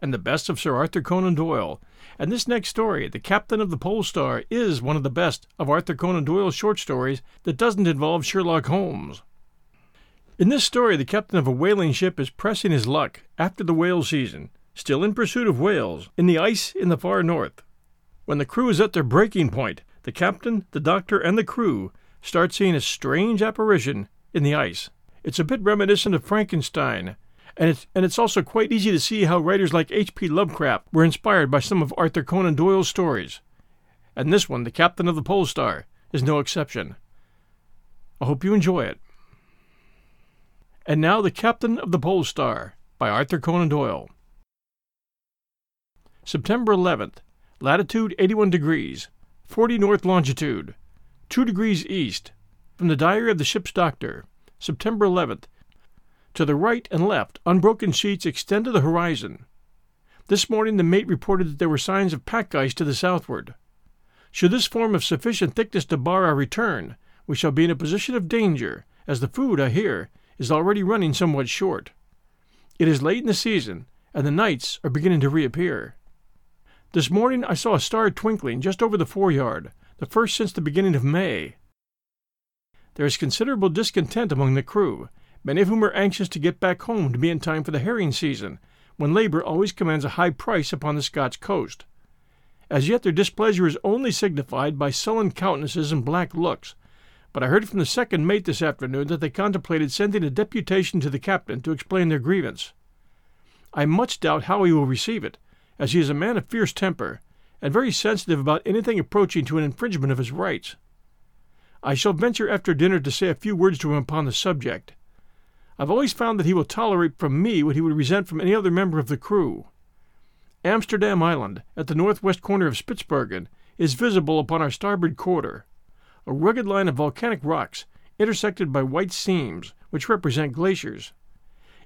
and the best of Sir Arthur Conan Doyle. And this next story, The Captain of the Pole Star, is one of the best of Arthur Conan Doyle's short stories that doesn't involve Sherlock Holmes. In this story, the captain of a whaling ship is pressing his luck after the whale season, still in pursuit of whales, in the ice in the far north. When the crew is at their breaking point, the captain, the doctor, and the crew start seeing a strange apparition in the ice. It's a bit reminiscent of Frankenstein, and it's, and it's also quite easy to see how writers like H.P. Lovecraft were inspired by some of Arthur Conan Doyle's stories. And this one, The Captain of the Pole Star, is no exception. I hope you enjoy it. And now, The Captain of the Pole Star by Arthur Conan Doyle. September 11th, latitude 81 degrees, 40 north longitude, 2 degrees east. From the Diary of the Ship's Doctor, September 11th, to the right and left, unbroken sheets extend to the horizon. This morning the mate reported that there were signs of pack ice to the southward. Should this form of sufficient thickness to bar our return, we shall be in a position of danger, as the food, I hear, is already running somewhat short. It is late in the season, and the nights are beginning to reappear. This morning I saw a star twinkling just over the foreyard, the first since the beginning of May. There is considerable discontent among the crew, many of whom are anxious to get back home to be in time for the herring season, when labor always commands a high price upon the Scotch coast. As yet their displeasure is only signified by sullen countenances and black looks, but I heard from the second mate this afternoon that they contemplated sending a deputation to the captain to explain their grievance. I much doubt how he will receive it, as he is a man of fierce temper, and very sensitive about anything approaching to an infringement of his rights. I shall venture after dinner to say a few words to him upon the subject. I've always found that he will tolerate from me what he would resent from any other member of the crew. Amsterdam Island, at the northwest corner of Spitzbergen, is visible upon our starboard quarter, a rugged line of volcanic rocks intersected by white seams, which represent glaciers.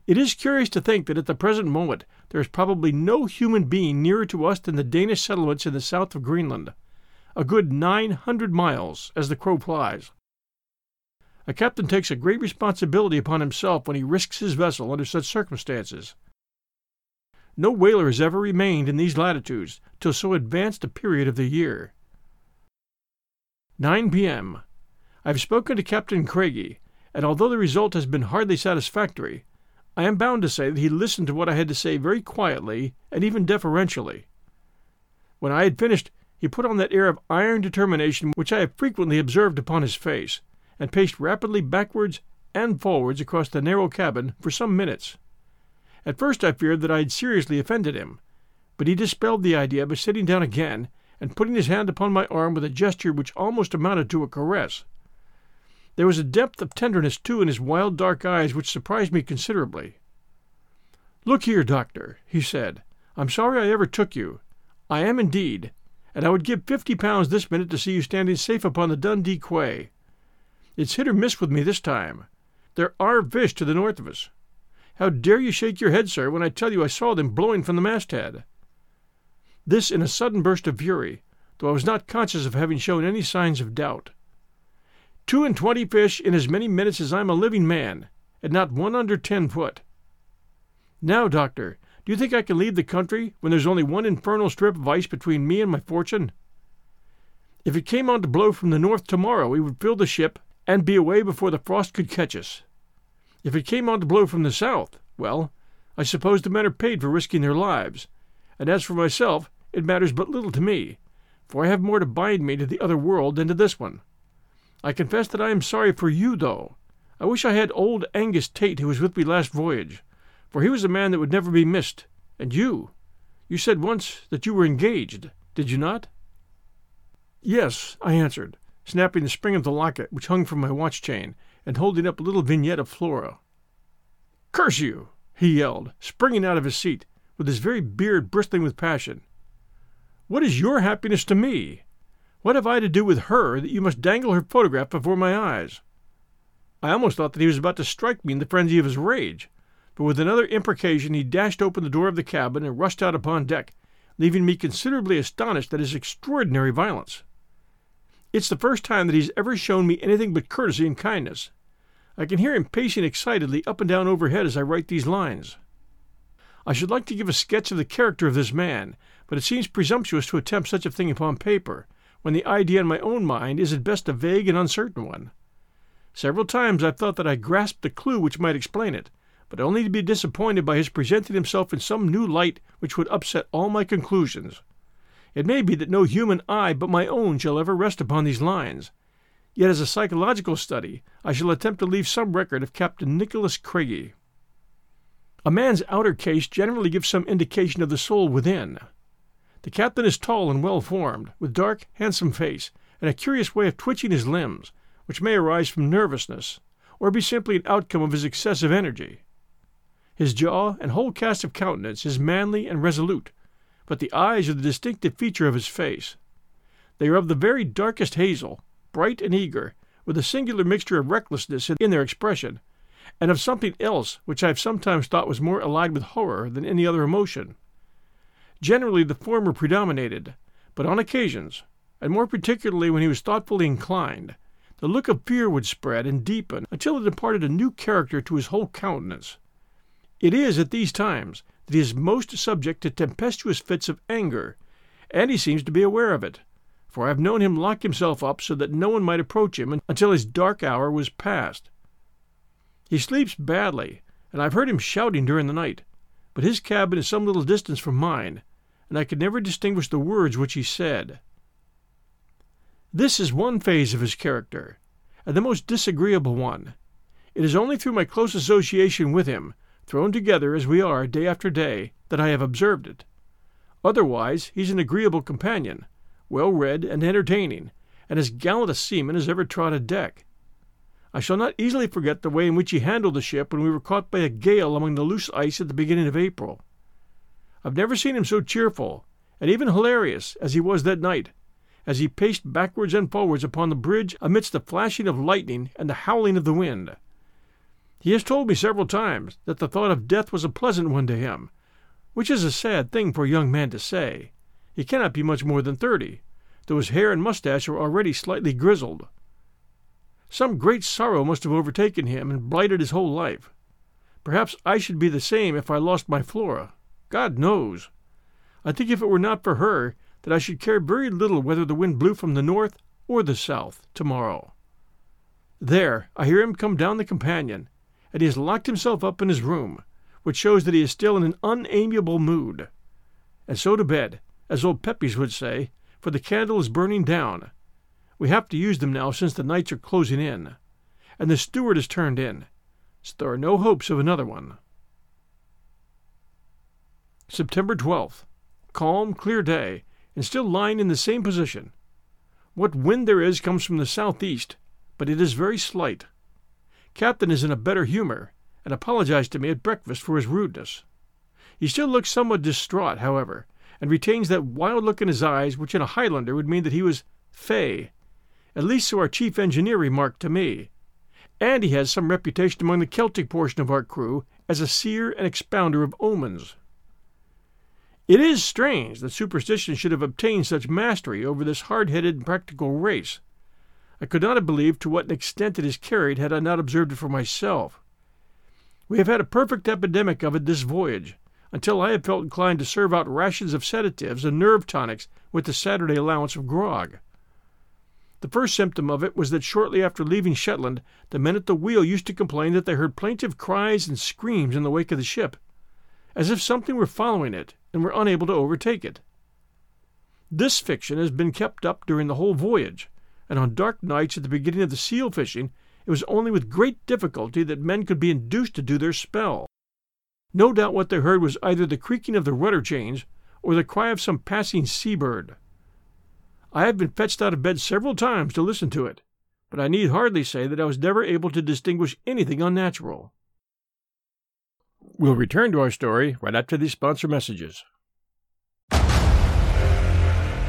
It is curious to think that at the present moment there is probably no human being nearer to us than the Danish settlements in the south of Greenland, a good nine hundred miles as the crow flies. A captain takes a great responsibility upon himself when he risks his vessel under such circumstances. No whaler has ever remained in these latitudes till so advanced a period of the year. 9 p.m. I have spoken to Captain Craigie, and although the result has been hardly satisfactory, I am bound to say that he listened to what I had to say very quietly and even deferentially. When I had finished, he put on that air of iron determination which I have frequently observed upon his face, and paced rapidly backwards and forwards across the narrow cabin for some minutes. At first I feared that I had seriously offended him, but he dispelled the idea by sitting down again and putting his hand upon my arm with a gesture which almost amounted to a caress. There was a depth of tenderness, too, in his wild dark eyes which surprised me considerably. Look here, doctor, he said, I'm sorry I ever took you. I am indeed, and I would give fifty pounds this minute to see you standing safe upon the Dundee quay. It's hit or miss with me this time. There are fish to the north of us. How dare you shake your head, sir, when I tell you I saw them blowing from the masthead? This in a sudden burst of fury, though I was not conscious of having shown any signs of doubt. Two and twenty fish in as many minutes as I'm a living man, and not one under ten foot. Now, doctor, do you think I can leave the country when there's only one infernal strip of ice between me and my fortune? If it came on to blow from the north tomorrow, we would fill the ship and be away before the frost could catch us. If it came on to blow from the south, well, I suppose the men are paid for risking their lives, and as for myself, it matters but little to me, for I have more to bind me to the other world than to this one. I confess that I am sorry for you, though. I wish I had old Angus Tate who was with me last voyage, for he was a man that would never be missed. And you, you said once that you were engaged, did you not? Yes, I answered, snapping the spring of the locket which hung from my watch chain, and holding up a little vignette of Flora. Curse you! he yelled, springing out of his seat, with his very beard bristling with passion. What is your happiness to me? What have I to do with her that you must dangle her photograph before my eyes? I almost thought that he was about to strike me in the frenzy of his rage, but with another imprecation he dashed open the door of the cabin and rushed out upon deck, leaving me considerably astonished at his extraordinary violence. It's the first time that he's ever shown me anything but courtesy and kindness. I can hear him pacing excitedly up and down overhead as I write these lines. I should like to give a sketch of the character of this man, but it seems presumptuous to attempt such a thing upon paper, when the idea in my own mind is at best a vague and uncertain one. Several times I've thought that I grasped a clue which might explain it, but only to be disappointed by his presenting himself in some new light which would upset all my conclusions. It may be that no human eye but my own shall ever rest upon these lines. Yet as a psychological study, I shall attempt to leave some record of Captain Nicholas Craigie. A man's outer case generally gives some indication of the soul within. The captain is tall and well formed, with dark, handsome face, and a curious way of twitching his limbs, which may arise from nervousness, or be simply an outcome of his excessive energy. His jaw and whole cast of countenance is manly and resolute, but the eyes are the distinctive feature of his face. They are of the very darkest hazel, bright and eager, with a singular mixture of recklessness in their expression, and of something else which I have sometimes thought was more allied with horror than any other emotion. Generally the former predominated, but on occasions, and more particularly when he was thoughtfully inclined, the look of fear would spread and deepen until it imparted a new character to his whole countenance. It is at these times that he is most subject to tempestuous fits of anger, and he seems to be aware of it, for I have known him lock himself up so that no one might approach him until his dark hour was past. He sleeps badly, and I've heard him shouting during the night, but his cabin is some little distance from mine, and I could never distinguish the words which he said. This is one phase of his character, and the most disagreeable one. It is only through my close association with him thrown together as we are day after day, that I have observed it. Otherwise, he's an agreeable companion, well read and entertaining, and as gallant a seaman as ever trod a deck. I shall not easily forget the way in which he handled the ship when we were caught by a gale among the loose ice at the beginning of April. I've never seen him so cheerful, and even hilarious, as he was that night, as he paced backwards and forwards upon the bridge amidst the flashing of lightning and the howling of the wind. He has told me several times that the thought of death was a pleasant one to him, which is a sad thing for a young man to say. He cannot be much more than thirty, though his hair and mustache are already slightly grizzled. Some great sorrow must have overtaken him and blighted his whole life. Perhaps I should be the same if I lost my Flora. God knows. I think if it were not for her, that I should care very little whether the wind blew from the north or the south tomorrow. There, I hear him come down the companion, and he has locked himself up in his room, which shows that he is still in an unamiable mood. And so to bed, as old Pepys would say, for the candle is burning down. We have to use them now since the nights are closing in, and the steward is turned in, so there are no hopes of another one. September 12th. Calm, clear day, and still lying in the same position. What wind there is comes from the southeast, but it is very slight. Captain is in a better humor, and apologized to me at breakfast for his rudeness. He still looks somewhat distraught, however, and retains that wild look in his eyes which in a Highlander would mean that he was fey, at least so our chief engineer remarked to me. And he has some reputation among the Celtic portion of our crew as a seer and expounder of omens. It is strange that superstition should have obtained such mastery over this hard headed and practical race. I could not have believed to what an extent it is carried had I not observed it for myself. We have had a perfect epidemic of it this voyage, until I have felt inclined to serve out rations of sedatives and nerve tonics with the Saturday allowance of grog. The first symptom of it was that shortly after leaving Shetland, the men at the wheel used to complain that they heard plaintive cries and screams in the wake of the ship, as if something were following it and were unable to overtake it. This fiction has been kept up during the whole voyage, and on dark nights at the beginning of the seal fishing, it was only with great difficulty that men could be induced to do their spell. No doubt what they heard was either the creaking of the rudder chains or the cry of some passing sea bird. I have been fetched out of bed several times to listen to it, but I need hardly say that I was never able to distinguish anything unnatural. We'll return to our story right after these sponsor messages.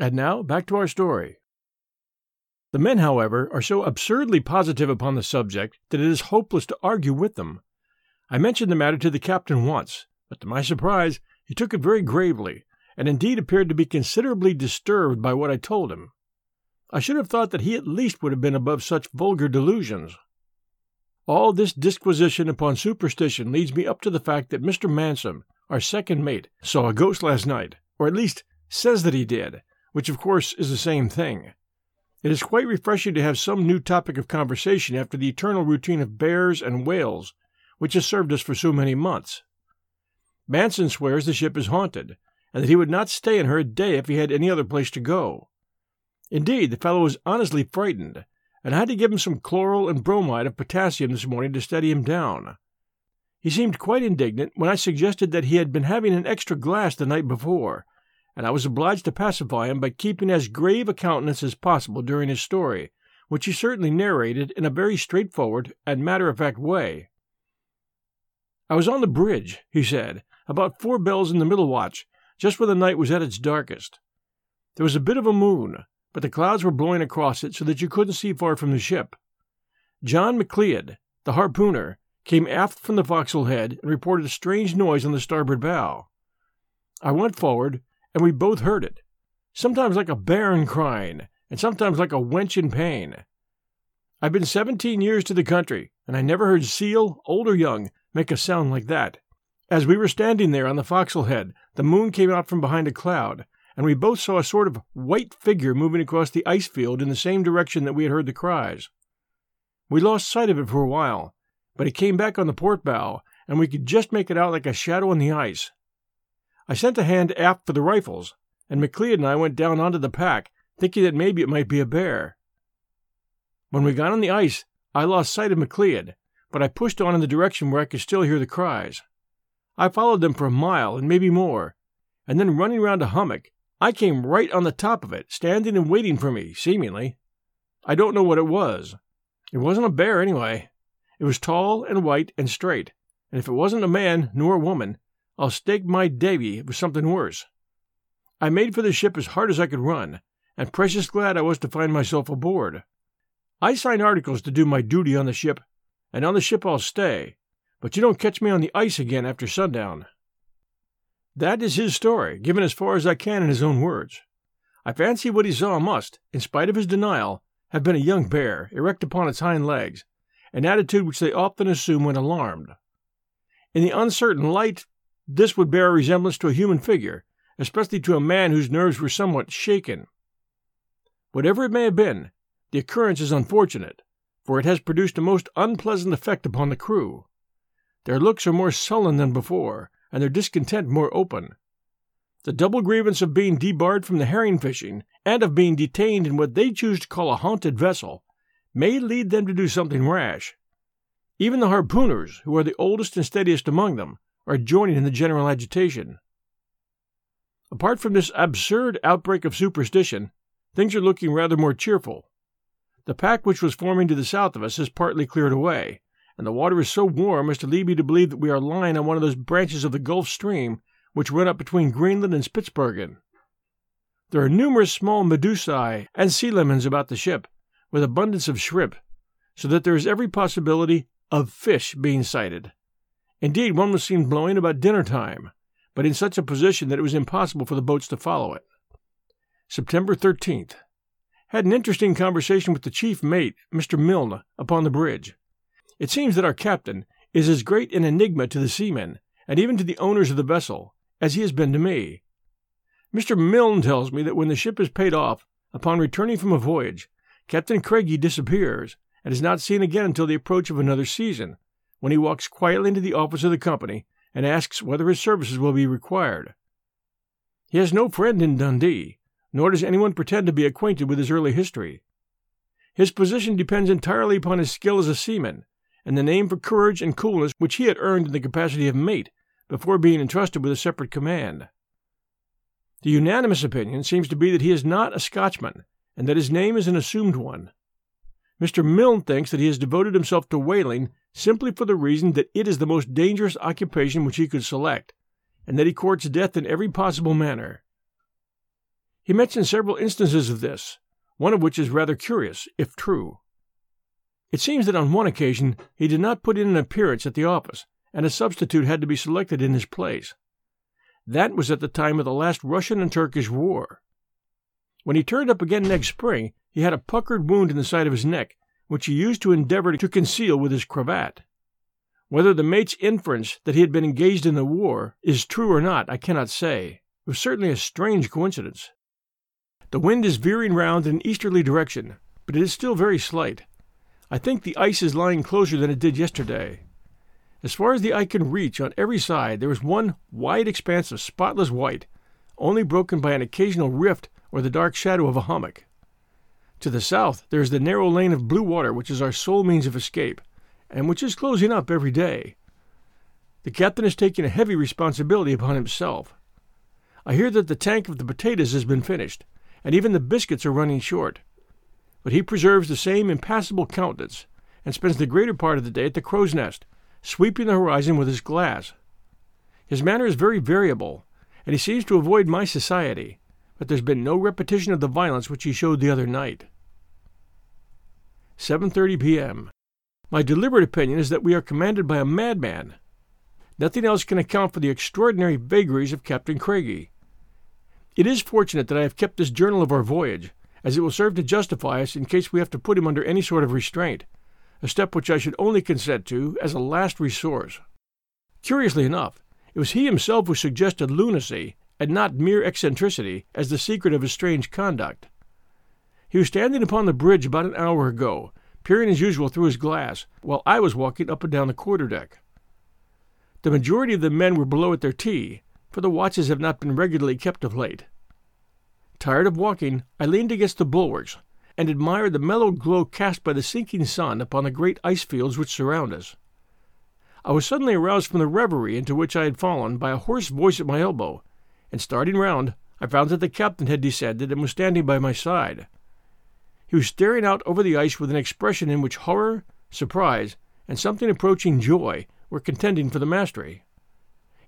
And now, back to our story. The men, however, are so absurdly positive upon the subject that it is hopeless to argue with them. I mentioned the matter to the captain once, but to my surprise, he took it very gravely, and indeed appeared to be considerably disturbed by what I told him. I should have thought that he at least would have been above such vulgar delusions. All this disquisition upon superstition leads me up to the fact that Mr. Manson, our second mate, saw a ghost last night, or at least says that he did, which of course is the same thing. It is quite refreshing to have some new topic of conversation after the eternal routine of bears and whales, which has served us for so many months. Manson swears the ship is haunted, and that he would not stay in her a day if he had any other place to go. Indeed, the fellow was honestly frightened, and I had to give him some chloral and bromide of potassium this morning to steady him down. He seemed quite indignant when I suggested that he had been having an extra glass the night before, and I was obliged to pacify him by keeping as grave a countenance as possible during his story, which he certainly narrated in a very straightforward and matter of fact way. I was on the bridge, he said, about four bells in the middle watch, just when the night was at its darkest. There was a bit of a moon, but the clouds were blowing across it so that you couldn't see far from the ship. John McLeod, the harpooner, came aft from the forecastle head and reported a strange noise on the starboard bow. I went forward, and we both heard it, sometimes like a bairn crying, and sometimes like a wench in pain. I've been seventeen years to the country, and I never heard seal, old or young, make a sound like that. As we were standing there on the forecastle head, the moon came out from behind a cloud, and we both saw a sort of white figure moving across the ice field in the same direction that we had heard the cries. We lost sight of it for a while, but it came back on the port bow, and we could just make it out like a shadow on the ice. I sent a hand aft for the rifles, and McLeod and I went down onto the pack, thinking that maybe it might be a bear. When we got on the ice, I lost sight of McLeod, but I pushed on in the direction where I could still hear the cries. I followed them for a mile and maybe more, and then running round a hummock, I came right on the top of it, standing and waiting for me, seemingly. I don't know what it was. It wasn't a bear, anyway. It was tall and white and straight, and if it wasn't a man nor a woman, I'll stake my davy was something worse. I made for the ship as hard as I could run, and precious glad I was to find myself aboard. I sign articles to do my duty on the ship, and on the ship I'll stay, but you don't catch me on the ice again after sundown. That is his story, given as far as I can in his own words. I fancy what he saw must, in spite of his denial, have been a young bear, erect upon its hind legs, an attitude which they often assume when alarmed. In the uncertain light, this would bear a resemblance to a human figure, especially to a man whose nerves were somewhat shaken. Whatever it may have been, the occurrence is unfortunate, for it has produced a most unpleasant effect upon the crew. Their looks are more sullen than before, and their discontent more open. The double grievance of being debarred from the herring fishing and of being detained in what they choose to call a haunted vessel may lead them to do something rash. Even the harpooners, who are the oldest and steadiest among them, are joining in the general agitation. Apart from this absurd outbreak of superstition, things are looking rather more cheerful. The pack which was forming to the south of us has partly cleared away, and the water is so warm as to lead me to believe that we are lying on one of those branches of the Gulf Stream which run up between Greenland and Spitzbergen. There are numerous small medusae and sea lemons about the ship, with abundance of shrimp, so that there is every possibility of fish being sighted. Indeed, one was seen blowing about dinner time, but in such a position that it was impossible for the boats to follow it. September 13th. Had an interesting conversation with the chief mate, Mr. Milne, upon the bridge. It seems that our captain is as great an enigma to the seamen, and even to the owners of the vessel, as he has been to me. Mr. Milne tells me that when the ship is paid off, upon returning from a voyage, Captain Craigie disappears, and is not seen again until the approach of another season, when he walks quietly into the office of the company and asks whether his services will be required. He has no friend in Dundee, nor does anyone pretend to be acquainted with his early history. His position depends entirely upon his skill as a seaman, and the name for courage and coolness which he had earned in the capacity of mate before being entrusted with a separate command. The unanimous opinion seems to be that he is not a Scotchman, and that his name is an assumed one. Mr. Milne thinks that he has devoted himself to whaling simply for the reason that it is the most dangerous occupation which he could select, and that he courts death in every possible manner. He mentions several instances of this, one of which is rather curious, if true. It seems that on one occasion he did not put in an appearance at the office, and a substitute had to be selected in his place. That was at the time of the last Russian and Turkish war. When he turned up again next spring, he had a puckered wound in the side of his neck, which he used to endeavor to conceal with his cravat. Whether the mate's inference that he had been engaged in the war is true or not, I cannot say. It was certainly a strange coincidence. The wind is veering round in an easterly direction, but it is still very slight. I think the ice is lying closer than it did yesterday. As far as the eye can reach on every side, there is one wide expanse of spotless white, only broken by an occasional rift or the dark shadow of a hummock. To the south, there is the narrow lane of blue water which is our sole means of escape, and which is closing up every day. The captain is taking a heavy responsibility upon himself. I hear that the tank of the potatoes has been finished, and even the biscuits are running short. But he preserves the same impassible countenance, and spends the greater part of the day at the crow's nest, sweeping the horizon with his glass. His manner is very variable, and he seems to avoid my society, but there's been no repetition of the violence which he showed the other night. 7:30 p.m. My deliberate opinion is that we are commanded by a madman. Nothing else can account for the extraordinary vagaries of Captain Craigie. It is fortunate that I have kept this journal of our voyage, as it will serve to justify us in case we have to put him under any sort of restraint a step which I should only consent to as a last resource. Curiously enough, it was he himself who suggested lunacy and not mere eccentricity as the secret of his strange conduct. He was standing upon the bridge about an hour ago, peering as usual through his glass, while I was walking up and down the quarter-deck. The majority of the men were below at their tea, for the watches have not been regularly kept of late. Tired of walking, I leaned against the bulwarks and admired the mellow glow cast by the sinking sun upon the great ice fields which surround us. I was suddenly aroused from the reverie into which I had fallen by a hoarse voice at my elbow, and starting round, I found that the captain had descended and was standing by my side. He was staring out over the ice with an expression in which horror, surprise, and something approaching joy were contending for the mastery.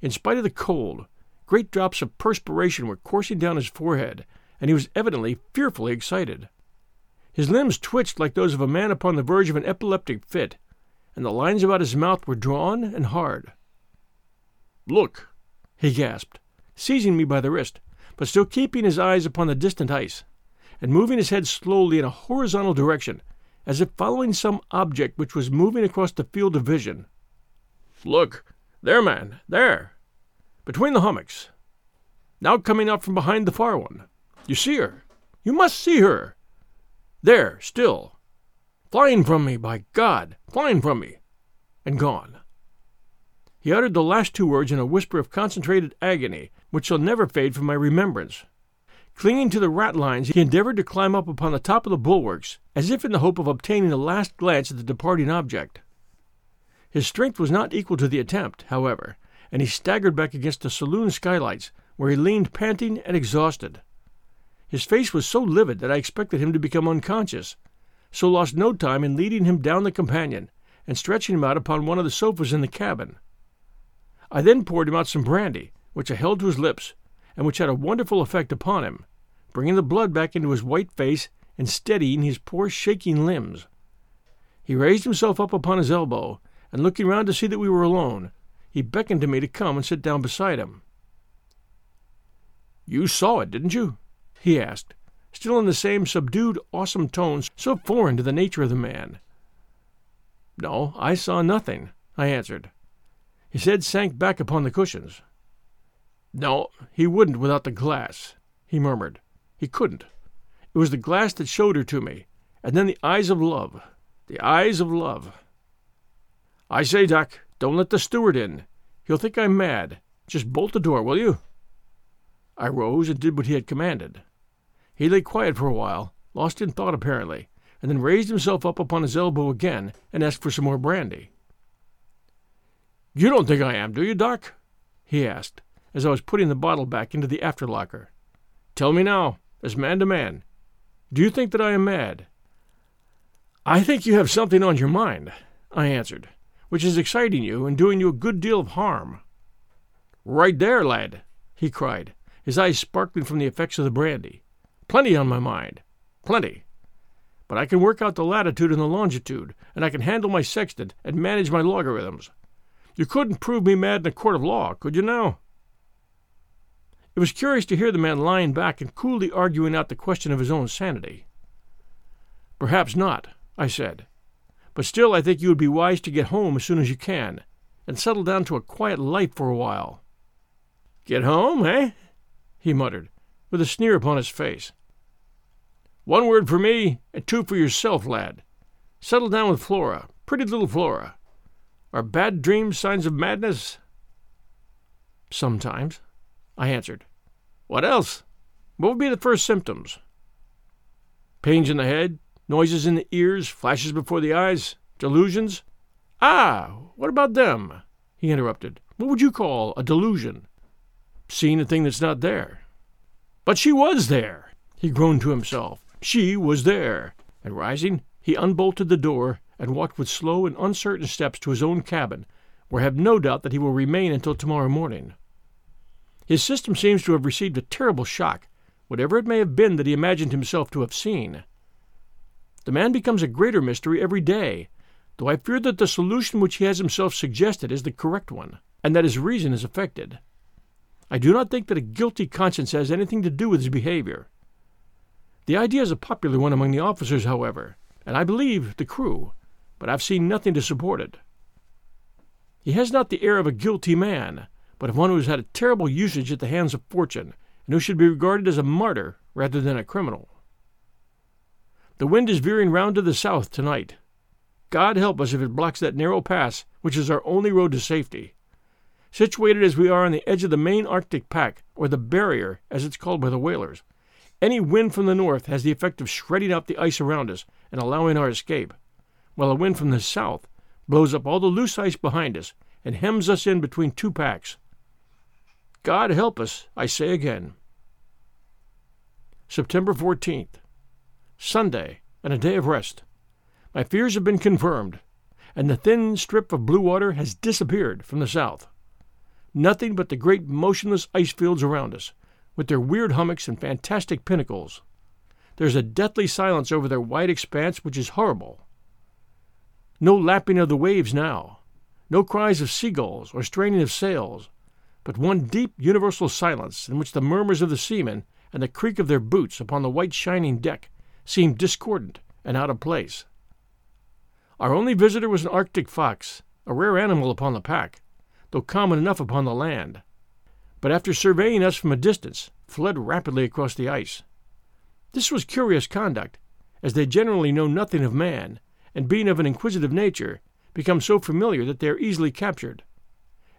In spite of the cold, great drops of perspiration were coursing down his forehead, and he was evidently fearfully excited. His limbs twitched like those of a man upon the verge of an epileptic fit, and the lines about his mouth were drawn and hard. Look, he gasped, seizing me by the wrist, but still keeping his eyes upon the distant ice, and moving his head slowly in a horizontal direction, as if following some object which was moving across the field of vision. Look, there, man, there, between the hummocks. Now coming out from behind the far one. You see her. You must see her. There, still. Flying from me, by God! Flying from me! And gone. He uttered the last two words in a whisper of concentrated agony, which shall never fade from my remembrance. Clinging to the ratlines, he endeavored to climb up upon the top of the bulwarks, as if in the hope of obtaining a last glance at the departing object. His strength was not equal to the attempt, however, and he staggered back against the saloon skylights, where he leaned panting and exhausted. His face was so livid that I expected him to become unconscious, so lost no time in leading him down the companion and stretching him out upon one of the sofas in the cabin. I then poured him out some brandy, which I held to his lips, and which had a wonderful effect upon him, bringing the blood back into his white face and steadying his poor shaking limbs. He raised himself up upon his elbow, and looking round to see that we were alone, he beckoned to me to come and sit down beside him. You saw it, didn't you? he asked, still in the same subdued, awesome tones so foreign to the nature of the man. No, I saw nothing, I answered. His head sank back upon the cushions. No, he wouldn't without the glass, he murmured. He couldn't. It was the glass that showed her to me, and then the eyes of love. The eyes of love. I say, Doc, don't let the steward in. He'll think I'm mad. Just bolt the door, will you? I rose and did what he had commanded. He lay quiet for a while, lost in thought apparently, and then raised himself up upon his elbow again and asked for some more brandy. You don't think I am, do you, Doc? he asked, as I was putting the bottle back into the after locker. Tell me now, as man to man, do you think that I am mad? I think you have something on your mind, I answered, which is exciting you and doing you a good deal of harm. Right there, lad, he cried, his eyes sparkling from the effects of the brandy. Plenty on my mind. Plenty. But I can work out the latitude and the longitude, and I can handle my sextant and manage my logarithms. You couldn't prove me mad in a court of law, could you now? It was curious to hear the man lying back and coolly arguing out the question of his own sanity. Perhaps not, I said. But still, I think you would be wise to get home as soon as you can, and settle down to a quiet life for a while. Get home, eh? he muttered, with a sneer upon his face. One word for me, and two for yourself, lad. Settle down with Flora, pretty little Flora. Are bad dreams signs of madness? Sometimes, I answered. What else? What would be the first symptoms? Pains in the head, noises in the ears, flashes before the eyes, delusions? Ah, what about them? he interrupted. What would you call a delusion? Seeing a thing that's not there. But she was there, he groaned to himself. She was there. And rising, he unbolted the door and walked with slow and uncertain steps to his own cabin, where I have no doubt that he will remain until tomorrow morning. His system seems to have received a terrible shock, whatever it may have been that he imagined himself to have seen. The man becomes a greater mystery every day, though I fear that the solution which he has himself suggested is the correct one, and that his reason is affected. I do not think that a guilty conscience has anything to do with his behavior. The idea is a popular one among the officers, however, and I believe the crew, but I've seen nothing to support it. He has not the air of a guilty man, but of one who has had a terrible usage at the hands of fortune, and who should be regarded as a martyr rather than a criminal. The wind is veering round to the south tonight. God help us if it blocks that narrow pass which is our only road to safety. Situated as we are on the edge of the main Arctic pack, or the barrier, as it's called by the whalers, any wind from the north has the effect of shredding out the ice around us and allowing our escape, while a wind from the south blows up all the loose ice behind us and hems us in between two packs. God help us, I say again. September 14th. Sunday, and a day of rest. My fears have been confirmed, and the thin strip of blue water has disappeared from the south. Nothing but the great motionless ice fields around us, with their weird hummocks and fantastic pinnacles. There's a deathly silence over their wide expanse which is horrible. No lapping of the waves now, no cries of seagulls or straining of sails, but one deep universal silence in which the murmurs of the seamen and the creak of their boots upon the white shining deck seemed discordant and out of place. Our only visitor was an Arctic fox, a rare animal upon the pack, though common enough upon the land, but after surveying us from a distance, fled rapidly across the ice. This was curious conduct, as they generally know nothing of man, and being of an inquisitive nature, become so familiar that they are easily captured.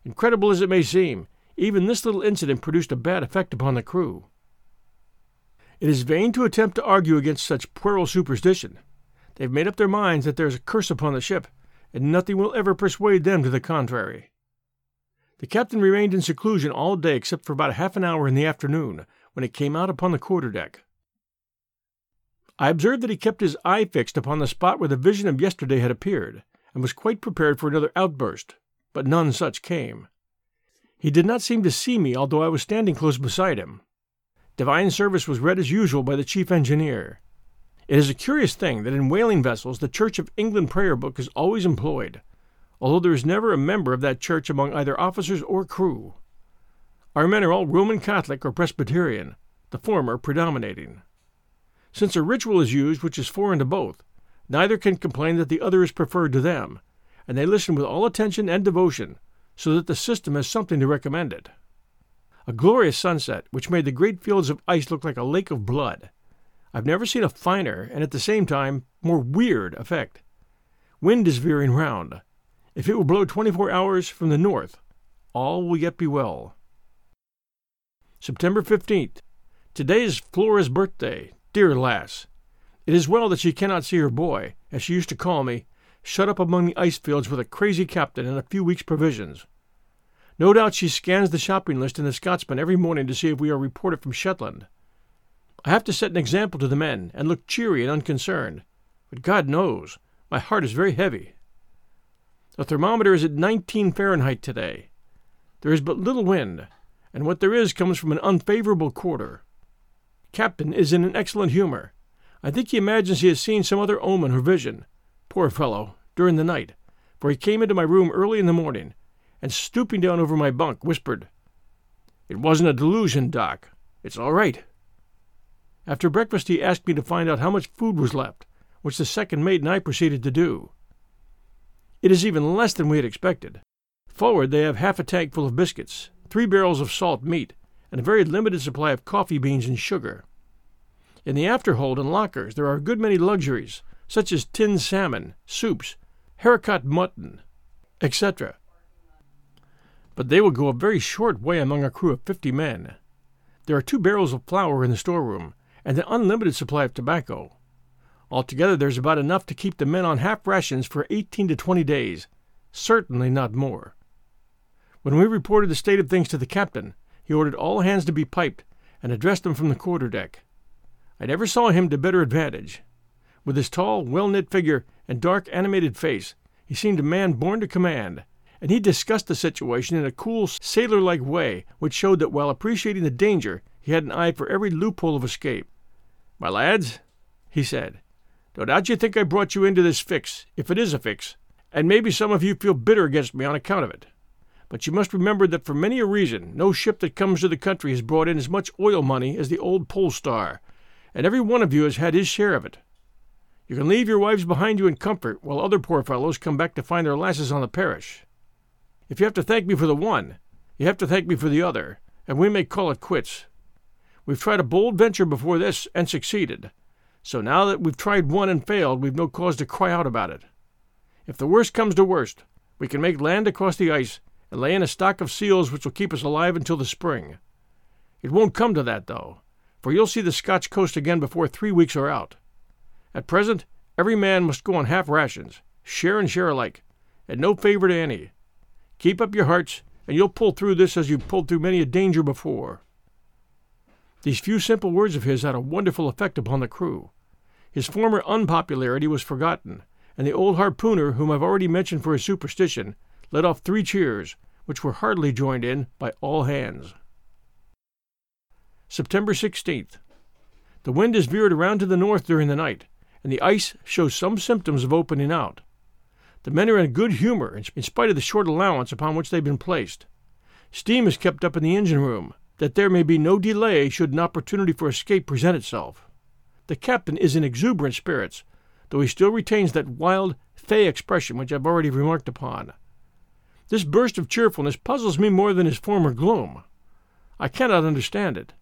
Incredible as it may seem, even this little incident produced a bad effect upon the crew. It is vain to attempt to argue against such puerile superstition. They've made up their minds that there is a curse upon the ship, and nothing will ever persuade them to the contrary. The captain remained in seclusion all day except for about half an hour in the afternoon, when he came out upon the quarter deck. I observed that he kept his eye fixed upon the spot where the vision of yesterday had appeared, and was quite prepared for another outburst, but none such came. He did not seem to see me, although I was standing close beside him. Divine service was read as usual by the chief engineer. It is a curious thing that in whaling vessels the Church of England prayer book is always employed, although there is never a member of that church among either officers or crew. Our men are all Roman Catholic or Presbyterian, the former predominating. Since a ritual is used which is foreign to both, neither can complain that the other is preferred to them, and they listen with all attention and devotion, so that the system has something to recommend it. A glorious sunset, which made the great fields of ice look like a lake of blood. I've never seen a finer and at the same time more weird effect. Wind is veering round. If it will blow 24 hours from the north, all will yet be well. September 15th. Today is Flora's birthday. Dear lass! It is well that she cannot see her boy, as she used to call me, shut up among the ice fields with a crazy captain and a few weeks' provisions. No doubt she scans the shopping list in the Scotsman every morning to see if we are reported from Shetland. I have to set an example to the men and look cheery and unconcerned. But God knows, my heart is very heavy. The thermometer is at 19 Fahrenheit today. There is but little wind, and what there is comes from an unfavorable quarter. Captain is in an excellent humor. I think he imagines he has seen some other omen or vision, poor fellow, during the night, for he came into my room early in the morning, and stooping down over my bunk, whispered, It wasn't a delusion, Doc. It's all right. After breakfast, he asked me to find out how much food was left, which the second mate and I proceeded to do. It is even less than we had expected. Forward, they have half a tank full of biscuits, three barrels of salt meat, and a very limited supply of coffee beans and sugar. In the afterhold and lockers, there are a good many luxuries, such as tinned salmon, soups, haricot mutton, etc. But they will go a very short way among a crew of fifty men. There are two barrels of flour in the storeroom, and an unlimited supply of tobacco. Altogether, there's about enough to keep the men on half rations for 18 to 20 days, certainly not more. When we reported the state of things to the captain, he ordered all hands to be piped and addressed them from the quarter deck. I never saw him to better advantage. With his tall, well knit figure and dark, animated face, he seemed a man born to command, and he discussed the situation in a cool, sailor like way which showed that while appreciating the danger, he had an eye for every loophole of escape. My lads, he said, no doubt you think I brought you into this fix, if it is a fix, and maybe some of you feel bitter against me on account of it. But you must remember that for many a reason no ship that comes to the country has brought in as much oil money as the old Pole Star, and every one of you has had his share of it. You can leave your wives behind you in comfort while other poor fellows come back to find their lasses on the parish. If you have to thank me for the one, you have to thank me for the other, and we may call it quits. We've tried a bold venture before this and succeeded, so now that we've tried one and failed, we've no cause to cry out about it. If the worst comes to worst, we can make land across the ice and lay in a stock of seals which will keep us alive until the spring. It won't come to that, though, for you'll see the Scotch coast again before three weeks are out. At present, every man must go on half rations, share and share alike, and no favor to any. Keep up your hearts, and you'll pull through this as you've pulled through many a danger before. These few simple words of his had a wonderful effect upon the crew. His former unpopularity was forgotten, and the old harpooner, whom I've already mentioned for his superstition, let off three cheers, which were heartily joined in by all hands. September 16th. The wind has veered around to the north during the night, and the ice shows some symptoms of opening out. The men are in good humor in spite of the short allowance upon which they've been placed. Steam is kept up in the engine room, that there may be no delay should an opportunity for escape present itself. The captain is in exuberant spirits, though he still retains that wild, fey expression which I've already remarked upon. This burst of cheerfulness puzzles me more than his former gloom. I cannot understand it.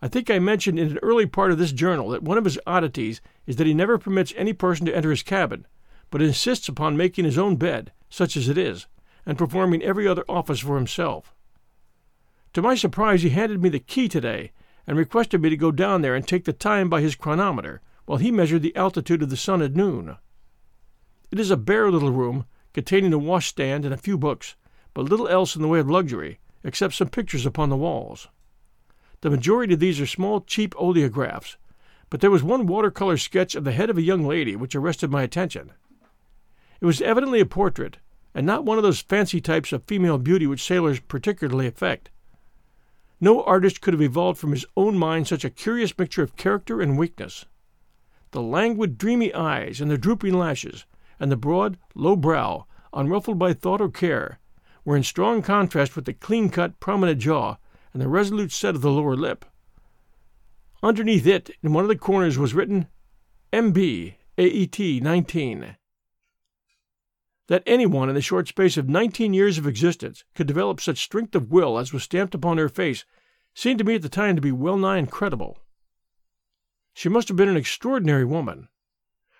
I think I mentioned in an early part of this journal that one of his oddities is that he never permits any person to enter his cabin, but insists upon making his own bed, such as it is, and performing every other office for himself. To my surprise, he handed me the key today and requested me to go down there and take the time by his chronometer while he measured the altitude of the sun at noon. It is a bare little room, containing a washstand and a few books, but little else in the way of luxury, except some pictures upon the walls. The majority of these are small, cheap oleographs, but there was one watercolor sketch of the head of a young lady which arrested my attention. It was evidently a portrait, and not one of those fancy types of female beauty which sailors particularly affect. No artist could have evolved from his own mind such a curious mixture of character and weakness. The languid, dreamy eyes and the drooping lashes, and the broad, low brow, unruffled by thought or care, were in strong contrast with the clean cut, prominent jaw and the resolute set of the lower lip. Underneath it, in one of the corners, was written MB AET 19. That anyone in the short space of nineteen years of existence could develop such strength of will as was stamped upon her face seemed to me at the time to be well nigh incredible. She must have been an extraordinary woman.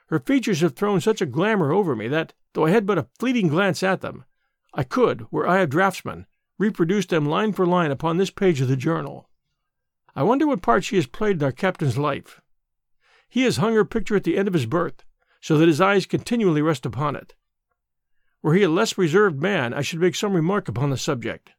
Her features have thrown such a glamour over me that, though I had but a fleeting glance at them, I could, were I a draftsman, reproduce them line for line upon this page of the journal. I wonder what part she has played in our captain's life. He has hung her picture at the end of his berth, so that his eyes continually rest upon it. Were he a less reserved man, I should make some remark upon the subject.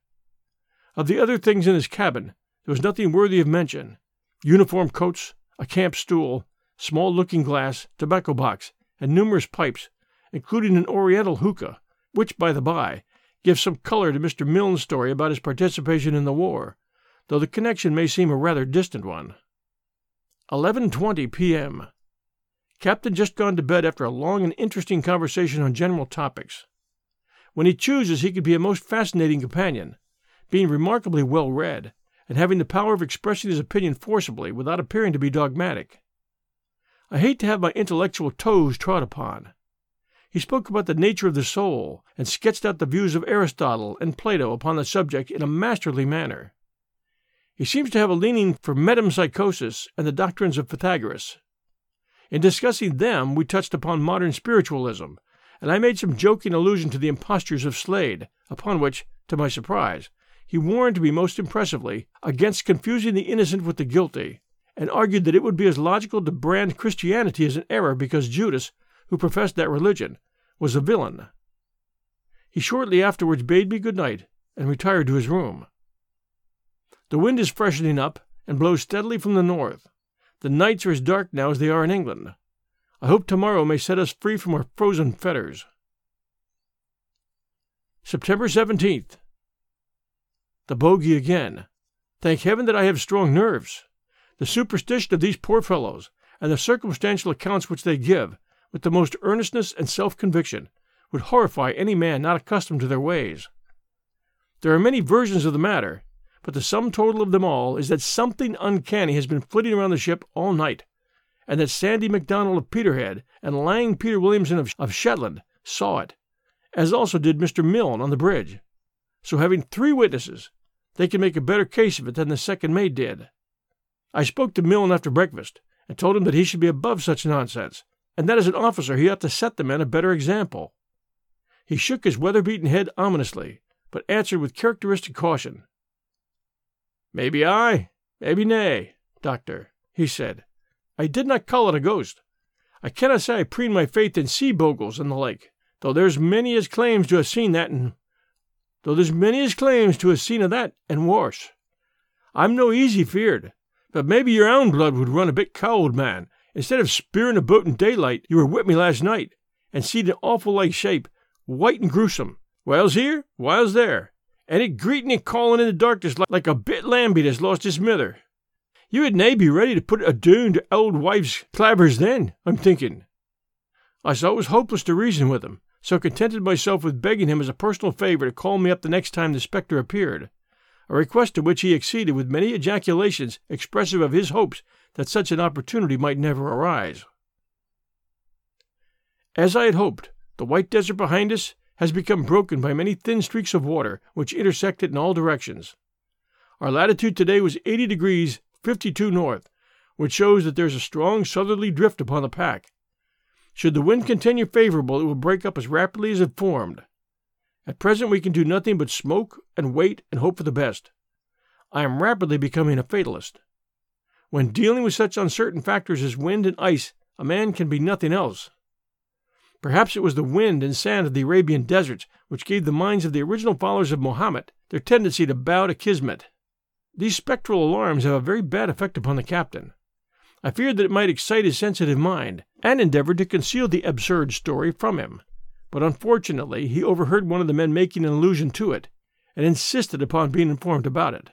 Of the other things in his cabin, there was nothing worthy of mention uniform coats, a camp stool, small looking glass, tobacco box, and numerous pipes, including an Oriental hookah, which, by the by, gives some color to Mr. Milne's story about his participation in the war, though the connection may seem a rather distant one. 11:20 p.m. Captain just gone to bed after a long and interesting conversation on general topics. When he chooses, he can be a most fascinating companion, being remarkably well read, and having the power of expressing his opinion forcibly without appearing to be dogmatic. I hate to have my intellectual toes trod upon. He spoke about the nature of the soul, and sketched out the views of Aristotle and Plato upon the subject in a masterly manner. He seems to have a leaning for metempsychosis and the doctrines of Pythagoras. In discussing them, we touched upon modern spiritualism, and I made some joking allusion to the impostures of Slade, upon which, to my surprise, he warned me most impressively against confusing the innocent with the guilty, and argued that it would be as logical to brand Christianity as an error because Judas, who professed that religion, was a villain. He shortly afterwards bade me good night and retired to his room. The wind is freshening up and blows steadily from the north. The nights are as dark now as they are in England. I hope tomorrow may set us free from our frozen fetters. September 17th. The bogey again. Thank heaven that I have strong nerves. The superstition of these poor fellows, and the circumstantial accounts which they give, with the most earnestness and self conviction, would horrify any man not accustomed to their ways. There are many versions of the matter, but the sum total of them all is that something uncanny has been flitting around the ship all night, and that Sandy MacDonald of Peterhead and Lang Peter Williamson of, of Shetland saw it, as also did Mr. Milne on the bridge. So, having three witnesses, they can make a better case of it than the second mate did. I spoke to Milne after breakfast, and told him that he should be above such nonsense, and that as an officer he ought to set the men a better example. He shook his weather beaten head ominously, but answered with characteristic caution. Maybe I, maybe nay, doctor, he said. I did not call it a ghost. I cannot say I preen my faith in sea bogles and the like, though there's many as claims to have seen that and though there's many as claims to have seen of that and worse. I'm no easy feared, but maybe your own blood would run a bit cold, man. Instead of spearing a boat in daylight, you were with me last night, and seed an awful like shape, white and gruesome. Whiles here, whiles there, and it greeting and calling in the darkness like, a bit lambie that's lost his mither. You would nae be ready to put a doon to old wife's clavers then, I'm thinking. I saw it was hopeless to reason with him, so contented myself with begging him as a personal favour to call me up the next time the spectre appeared, a request to which he acceded with many ejaculations expressive of his hopes that such an opportunity might never arise. As I had hoped, the white desert behind us has become broken by many thin streaks of water which intersect it in all directions. Our latitude today was 80 degrees 52 north, which shows that there is a strong southerly drift upon the pack. Should the wind continue favorable, it will break up as rapidly as it formed. At present, we can do nothing but smoke and wait and hope for the best. I am rapidly becoming a fatalist. When dealing with such uncertain factors as wind and ice, a man can be nothing else. Perhaps it was the wind and sand of the Arabian deserts which gave the minds of the original followers of Mohammed their tendency to bow to Kismet. These spectral alarms have a very bad effect upon the captain. I feared that it might excite his sensitive mind, and endeavored to conceal the absurd story from him. But unfortunately, he overheard one of the men making an allusion to it, and insisted upon being informed about it.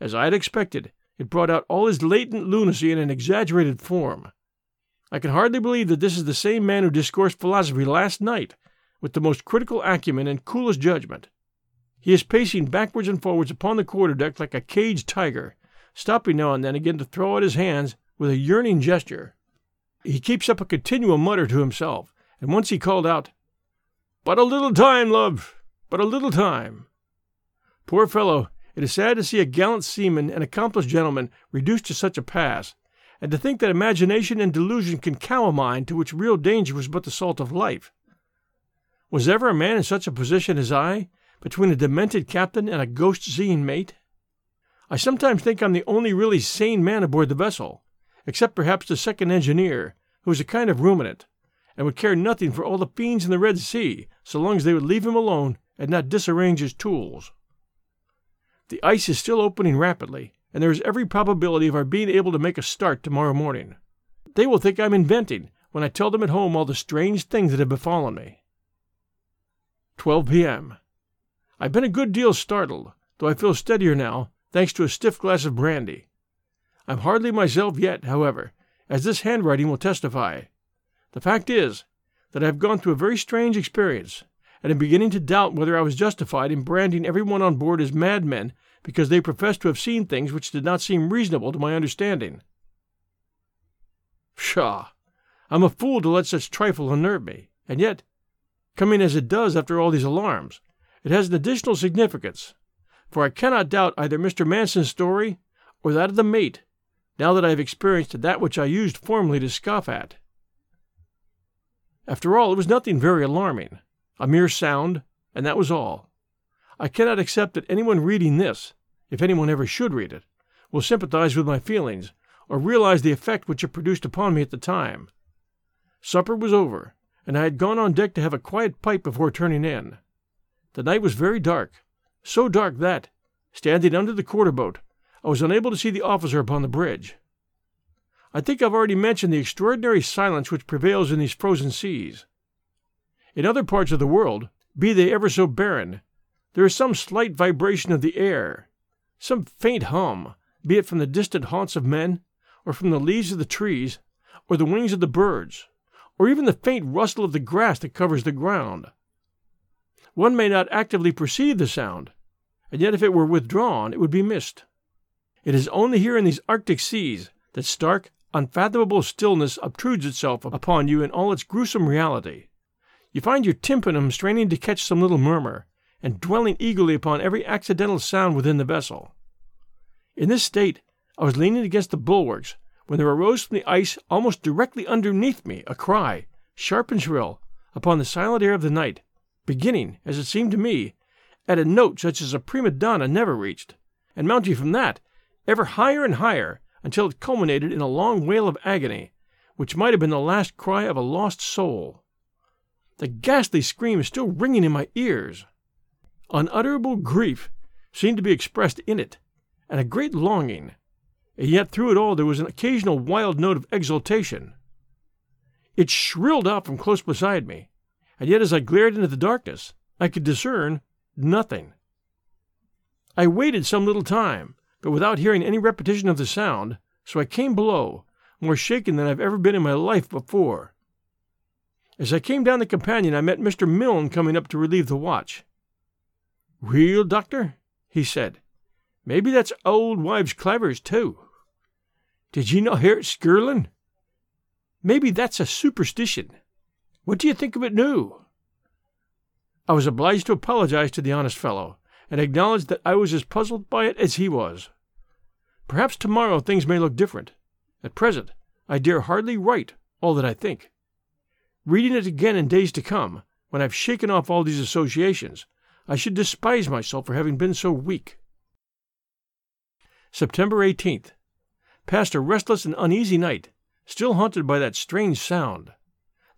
As I had expected, it brought out all his latent lunacy in an exaggerated form. I can hardly believe that this is the same man who discoursed philosophy last night with the most critical acumen and coolest judgment. He is pacing backwards and forwards upon the quarter deck like a caged tiger, stopping now and then again to throw out his hands with a yearning gesture. He keeps up a continual mutter to himself, and once he called out, But a little time, love, but a little time. Poor fellow, it is sad to see a gallant seaman and accomplished gentleman reduced to such a pass, and to think that imagination and delusion can cow a mind to which real danger was but the salt of life. Was ever a man in such a position as I, between a demented captain and a ghost seeing mate? I sometimes think I'm the only really sane man aboard the vessel, except perhaps the second engineer, who is a kind of ruminant, and would care nothing for all the fiends in the Red Sea so long as they would leave him alone and not disarrange his tools. The ice is still opening rapidly, and there is every probability of our being able to make a start tomorrow morning. They will think I'm inventing when I tell them at home all the strange things that have befallen me. 12 p.m. I've been a good deal startled, though I feel steadier now, thanks to a stiff glass of brandy. I'm hardly myself yet, however, as this handwriting will testify. The fact is that I have gone through a very strange experience, and am beginning to doubt whether I was justified in branding every one on board as madmen because they professed to have seen things which did not seem reasonable to my understanding. Pshaw! I'm a fool to let such trifle unnerve me, and yet, coming as it does after all these alarms, it has an additional significance, for I cannot doubt either Mr. Manson's story or that of the mate, now that I have experienced that which I used formerly to scoff at. After all, it was nothing very alarming, a mere sound, and that was all. I cannot accept that anyone reading this, if anyone ever should read it, will sympathize with my feelings or realize the effect which it produced upon me at the time. Supper was over, and I had gone on deck to have a quiet pipe before turning in. The night was very dark, so dark that, standing under the quarter boat, I was unable to see the officer upon the bridge. I think I've already mentioned the extraordinary silence which prevails in these frozen seas. In other parts of the world, be they ever so barren, there is some slight vibration of the air, some faint hum, be it from the distant haunts of men, or from the leaves of the trees, or the wings of the birds, or even the faint rustle of the grass that covers the ground. One may not actively perceive the sound, and yet if it were withdrawn, it would be missed. It is only here in these Arctic seas that stark, unfathomable stillness obtrudes itself upon you in all its gruesome reality. You find your tympanum straining to catch some little murmur, and dwelling eagerly upon every accidental sound within the vessel. In this state, I was leaning against the bulwarks when there arose from the ice almost directly underneath me a cry, sharp and shrill, upon the silent air of the night, beginning, as it seemed to me, at a note such as a prima donna never reached, and mounting from that ever higher and higher until it culminated in a long wail of agony, which might have been the last cry of a lost soul. The ghastly scream is still ringing in my ears. Unutterable grief seemed to be expressed in it, and a great longing, and yet through it all there was an occasional wild note of exultation. It shrilled out from close beside me, and yet as I glared into the darkness, I could discern nothing. I waited some little time, but without hearing any repetition of the sound, so I came below, more shaken than I've ever been in my life before. As I came down the companion, I met Mr. Milne coming up to relieve the watch. Real, doctor? he said. Maybe that's old wives' clavers, too. Did ye not hear it skirling? Maybe that's a superstition. What do you think of it new? I was obliged to apologize to the honest fellow, and acknowledge that I was as puzzled by it as he was. Perhaps tomorrow things may look different. At present, I dare hardly write all that I think. Reading it again in days to come, when I've shaken off all these associations, I should despise myself for having been so weak. September 18th. Passed a restless and uneasy night, still haunted by that strange sound.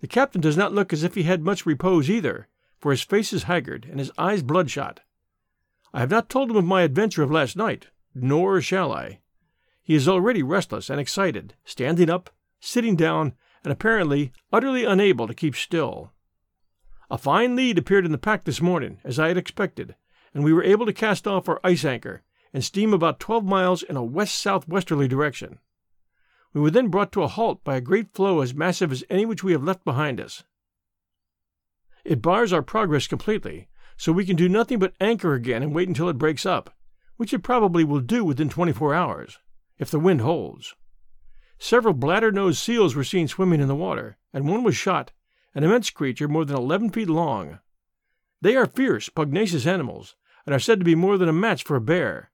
The captain does not look as if he had much repose either, for his face is haggard and his eyes bloodshot. I have not told him of my adventure of last night, nor shall I. He is already restless and excited, standing up, sitting down, and apparently utterly unable to keep still. A fine lead appeared in the pack this morning, as I had expected, and we were able to cast off our ice anchor and steam about twelve miles in a west southwesterly direction. We were then brought to a halt by a great floe as massive as any which we have left behind us. It bars our progress completely, so we can do nothing but anchor again and wait until it breaks up, which it probably will do within 24 hours, if the wind holds. Several bladder nosed seals were seen swimming in the water, and one was shot, an immense creature more than 11 feet long. They are fierce, pugnacious animals, and are said to be more than a match for a bear.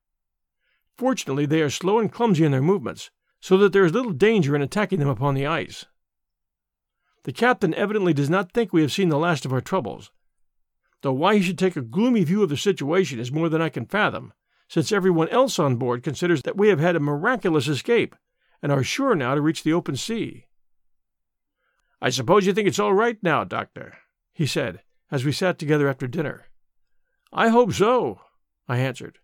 Fortunately, they are slow and clumsy in their movements, so that there is little danger in attacking them upon the ice. The captain evidently does not think we have seen the last of our troubles, though why he should take a gloomy view of the situation is more than I can fathom, since everyone else on board considers that we have had a miraculous escape and are sure now to reach the open sea. I suppose you think it's all right now, Doctor, he said, as we sat together after dinner. I hope so, I answered.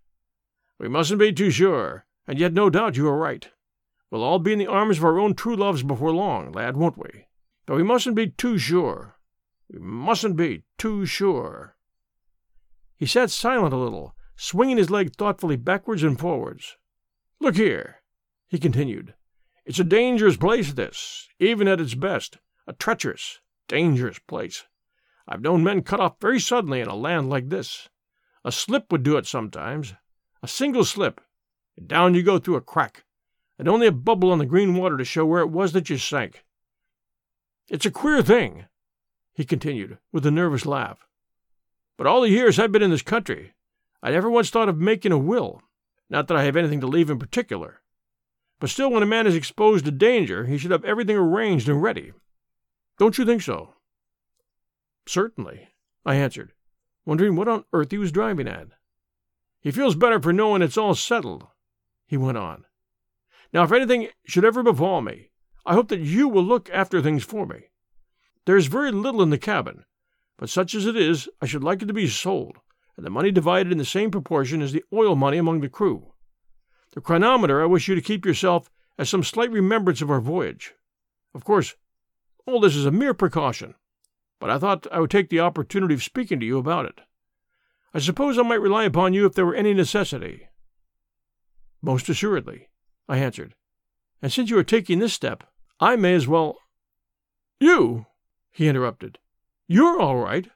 We mustn't be too sure, and yet no doubt you are right. We'll all be in the arms of our own true loves before long, lad, won't we? But we mustn't be too sure. We mustn't be too sure. He sat silent a little, swinging his leg thoughtfully backwards and forwards. Look here, he continued. It's a dangerous place, this, even at its best. A treacherous, dangerous place. I've known men cut off very suddenly in a land like this. A slip would do it sometimes. A single slip, and down you go through a crack, and only a bubble on the green water to show where it was that you sank. It's a queer thing, he continued, with a nervous laugh. But all the years I've been in this country, I never once thought of making a will. Not that I have anything to leave in particular. But still, when a man is exposed to danger, he should have everything arranged and ready. Don't you think so? Certainly, I answered, wondering what on earth he was driving at. He feels better for knowing it's all settled, he went on. Now, if anything should ever befall me, I hope that you will look after things for me. There is very little in the cabin, but such as it is, I should like it to be sold, and the money divided in the same proportion as the oil money among the crew. The chronometer I wish you to keep yourself as some slight remembrance of our voyage. Of course, all this is a mere precaution, but I thought I would take the opportunity of speaking to you about it. I suppose I might rely upon you if there were any necessity. Most assuredly, I answered. And since you are taking this step, I may as well. You, he interrupted. You're all right.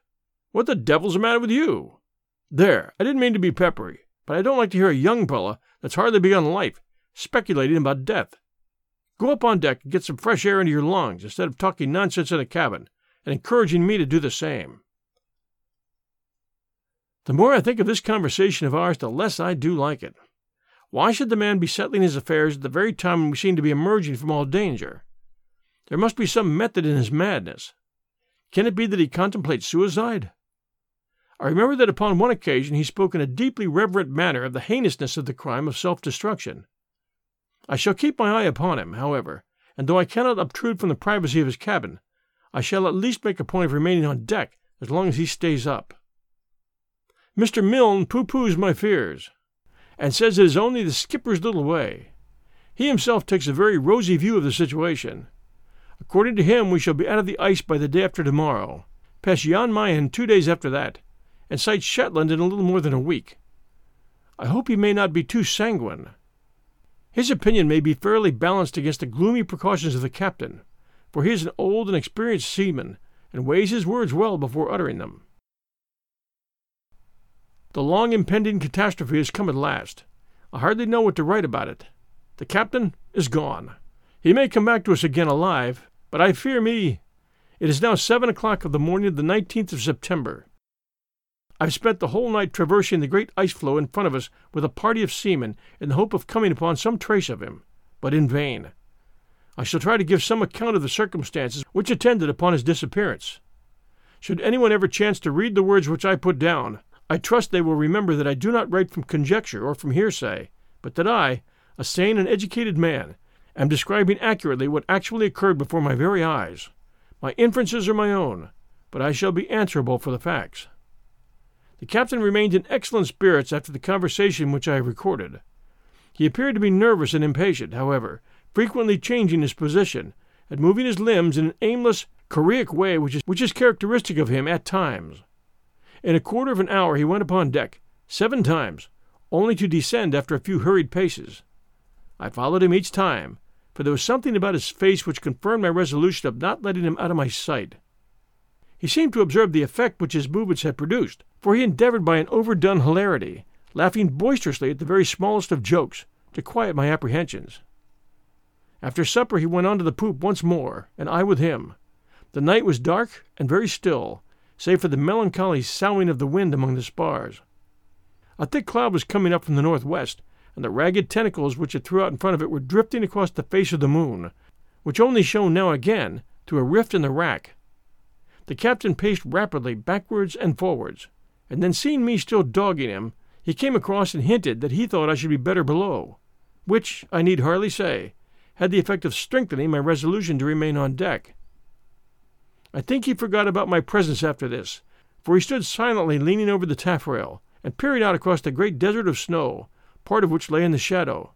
What the devil's the matter with you? There, I didn't mean to be peppery, but I don't like to hear a young fellow that's hardly begun life speculating about death. Go up on deck and get some fresh air into your lungs instead of talking nonsense in the cabin and encouraging me to do the same. The more I think of this conversation of ours, the less I do like it. Why should the man be settling his affairs at the very time when we seem to be emerging from all danger? There must be some method in his madness. Can it be that he contemplates suicide? I remember that upon one occasion he spoke in a deeply reverent manner of the heinousness of the crime of self destruction. I shall keep my eye upon him, however, and though I cannot obtrude from the privacy of his cabin, I shall at least make a point of remaining on deck as long as he stays up. Mr. Milne pooh poohs my fears, and says it is only the skipper's little way. He himself takes a very rosy view of the situation. According to him, we shall be out of the ice by the day after tomorrow, pass Jan Mayen two days after that, and sight Shetland in a little more than a week. I hope he may not be too sanguine. His opinion may be fairly balanced against the gloomy precautions of the captain, for he is an old and experienced seaman, and weighs his words well before uttering them. The long impending catastrophe has come at last. I hardly know what to write about it. The captain is gone. He may come back to us again alive, but I fear me. It is now seven o'clock of the morning of the nineteenth of September, I've spent the whole night traversing the great ice floe in front of us with a party of seamen in the hope of coming upon some trace of him, but in vain. I shall try to give some account of the circumstances which attended upon his disappearance. Should anyone ever chance to read the words which I put down, I trust they will remember that I do not write from conjecture or from hearsay, but that I, a sane and educated man, am describing accurately what actually occurred before my very eyes. My inferences are my own, but I shall be answerable for the facts. The captain remained in excellent spirits after the conversation which I have recorded. He appeared to be nervous and impatient, however, frequently changing his position, and moving his limbs in an aimless, choreic way which is, which is characteristic of him at times. In a quarter of an hour he went upon deck, seven times, only to descend after a few hurried paces. I followed him each time, for there was something about his face which confirmed my resolution of not letting him out of my sight. He seemed to observe the effect which his movements had produced, for he endeavored by an overdone hilarity, laughing boisterously at the very smallest of jokes, to quiet my apprehensions. After supper he went on to the poop once more, and I with him. The night was dark and very still, save for the melancholy soughing of the wind among the spars. A thick cloud was coming up from the northwest, and the ragged tentacles which it threw out in front of it were drifting across the face of the moon, which only shone now again through a rift in the rack. The captain paced rapidly backwards and forwards, and then seeing me still dogging him, he came across and hinted that he thought I should be better below, which, I need hardly say, had the effect of strengthening my resolution to remain on deck. I think he forgot about my presence after this, for he stood silently leaning over the taffrail and peering out across the great desert of snow, part of which lay in the shadow,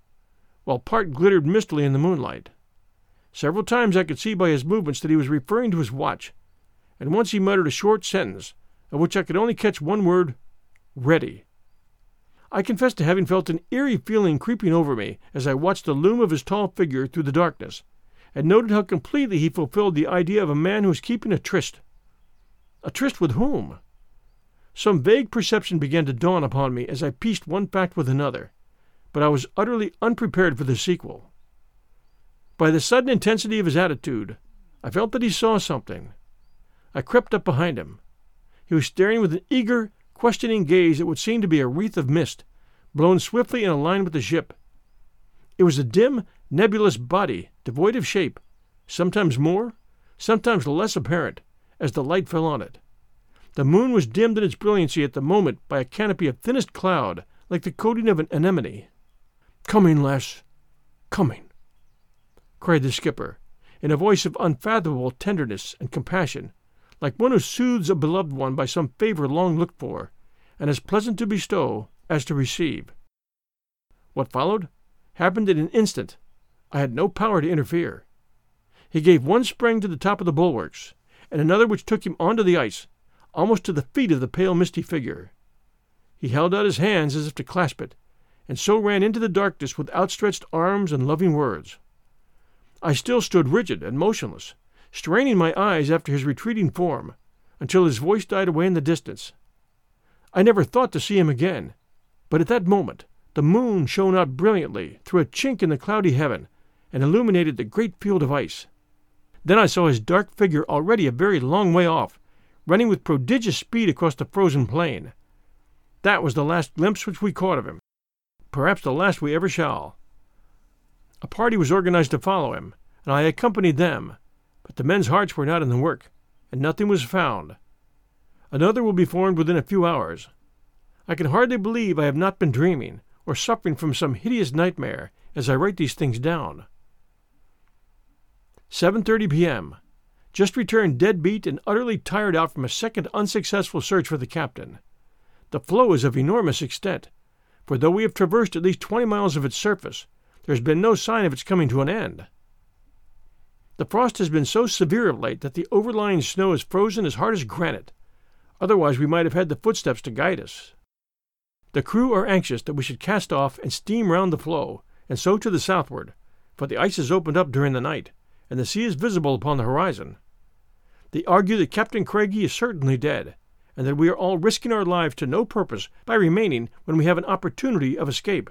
while part glittered mistily in the moonlight. Several times I could see by his movements that he was referring to his watch, and once he muttered a short sentence, of which I could only catch one word ready. I confess to having felt an eerie feeling creeping over me as I watched the loom of his tall figure through the darkness, and noted how completely he fulfilled the idea of a man who is keeping a tryst. A tryst with whom? Some vague perception began to dawn upon me as I pieced one fact with another, but I was utterly unprepared for the sequel. By the sudden intensity of his attitude, I felt that he saw something. I crept up behind him. He was staring with an eager, questioning gaze at what seemed to be a wreath of mist, blown swiftly in a line with the ship. It was a dim, nebulous body, devoid of shape, sometimes more, sometimes less apparent, as the light fell on it. The moon was dimmed in its brilliancy at the moment by a canopy of thinnest cloud, like the coating of an anemone. Coming, Les, coming, cried the skipper, in a voice of unfathomable tenderness and compassion, like one who soothes a beloved one by some favor long looked for, and as pleasant to bestow as to receive. What followed happened in an instant. I had no power to interfere. He gave one spring to the top of the bulwarks, and another which took him onto the ice, almost to the feet of the pale misty figure. He held out his hands as if to clasp it, and so ran into the darkness with outstretched arms and loving words. I still stood rigid and motionless, straining my eyes after his retreating form, until his voice died away in the distance. I never thought to see him again, but at that moment the moon shone out brilliantly through a chink in the cloudy heaven and illuminated the great field of ice. Then I saw his dark figure already a very long way off, running with prodigious speed across the frozen plain. That was the last glimpse which we caught of him, perhaps the last we ever shall. A party was organized to follow him, and I accompanied them, but the men's hearts were not in the work, and nothing was found. Another will be formed within a few hours. I can hardly believe I have not been dreaming, or suffering from some hideous nightmare, as I write these things down. 7:30 p.m. Just returned dead beat and utterly tired out from a second unsuccessful search for the captain. The floe is of enormous extent, for though we have traversed at least twenty miles of its surface, there has been no sign of its coming to an end. The frost has been so severe of late that the overlying snow is frozen as hard as granite. Otherwise, we might have had the footsteps to guide us. The crew are anxious that we should cast off and steam round the floe, and so to the southward, for the ice has opened up during the night, and the sea is visible upon the horizon. They argue that Captain Craigie is certainly dead, and that we are all risking our lives to no purpose by remaining when we have an opportunity of escape.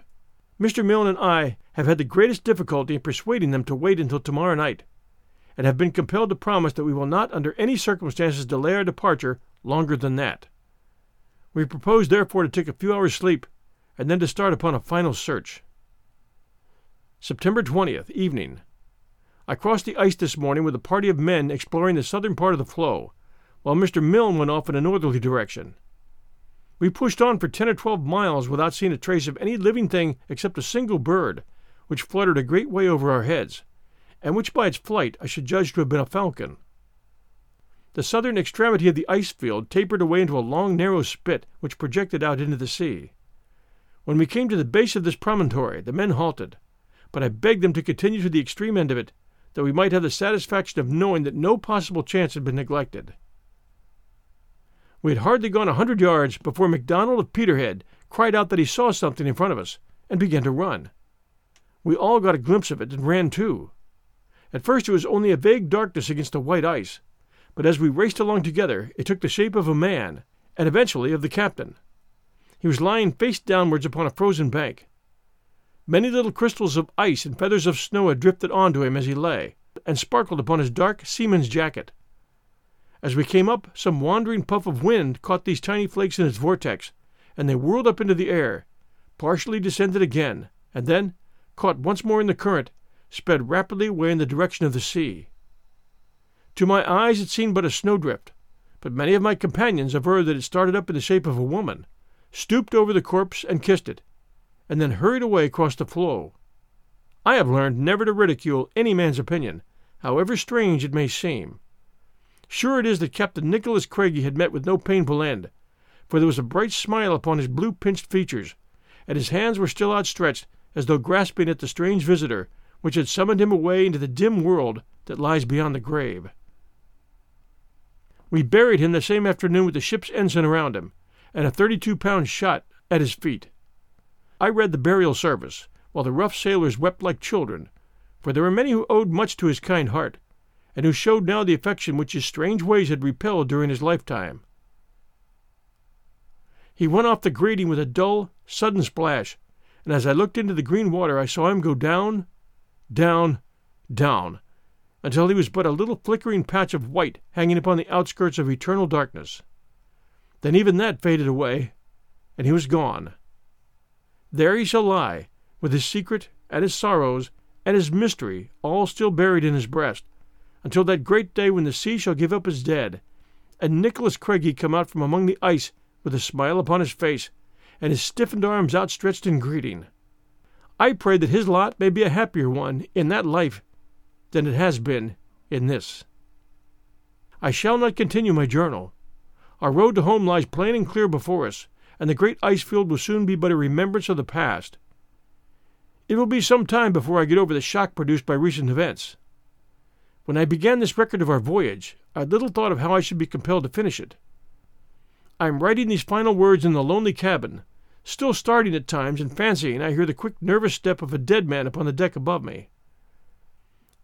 Mr. Milne and I have had the greatest difficulty in persuading them to wait until tomorrow night, and have been compelled to promise that we will not under any circumstances delay our departure longer than that. We propose therefore to take a few hours' sleep, and then to start upon a final search. September 20th, evening. I crossed the ice this morning with a party of men exploring the southern part of the floe, while Mr. Milne went off in a northerly direction. We pushed on for ten or twelve miles without seeing a trace of any living thing except a single bird, which fluttered a great way over our heads and which by its flight I should judge to have been a falcon. The southern extremity of the ice field tapered away into a long narrow spit which projected out into the sea. When we came to the base of this promontory, the men halted, but I begged them to continue to the extreme end of it, that we might have the satisfaction of knowing that no possible chance had been neglected. We had hardly gone a hundred yards before MacDonald of Peterhead cried out that he saw something in front of us, and began to run. We all got a glimpse of it and ran too. At first it was only a vague darkness against the white ice, but as we raced along together it took the shape of a man, and eventually of the captain. He was lying face downwards upon a frozen bank. Many little crystals of ice and feathers of snow had drifted onto him as he lay, and sparkled upon his dark seaman's jacket. As we came up, some wandering puff of wind caught these tiny flakes in its vortex, and they whirled up into the air, partially descended again, and then, caught once more in the current, sped rapidly away in the direction of the sea. To my eyes it seemed but a snowdrift, but many of my companions averred that it started up in the shape of a woman, stooped over the corpse and kissed it, and then hurried away across the floe. I have learned never to ridicule any man's opinion, however strange it may seem. Sure it is that Captain Nicholas Craigie had met with no painful end, for there was a bright smile upon his blue pinched features, and his hands were still outstretched as though grasping at the strange visitor which had summoned him away into the dim world that lies beyond the grave. We buried him the same afternoon with the ship's ensign around him, and a 32 pound shot at his feet. I read the burial service, while the rough sailors wept like children, for there were many who owed much to his kind heart, and who showed now the affection which his strange ways had repelled during his lifetime. He went off the grating with a dull, sudden splash, and as I looked into the green water I saw him go down, down, down, until he was but a little flickering patch of white hanging upon the outskirts of eternal darkness. Then even that faded away, and he was gone. There he shall lie, with his secret and his sorrows and his mystery all still buried in his breast, until that great day when the sea shall give up his dead, and Nicholas Craigie come out from among the ice with a smile upon his face, and his stiffened arms outstretched in greeting. I pray that his lot may be a happier one in that life than it has been in this. I shall not continue my journal. Our road to home lies plain and clear before us, and the great ice field will soon be but a remembrance of the past. It will be some time before I get over the shock produced by recent events. When I began this record of our voyage, I little thought of how I should be compelled to finish it. I am writing these final words in the lonely cabin, still starting at times and fancying I hear the quick, nervous step of a dead man upon the deck above me.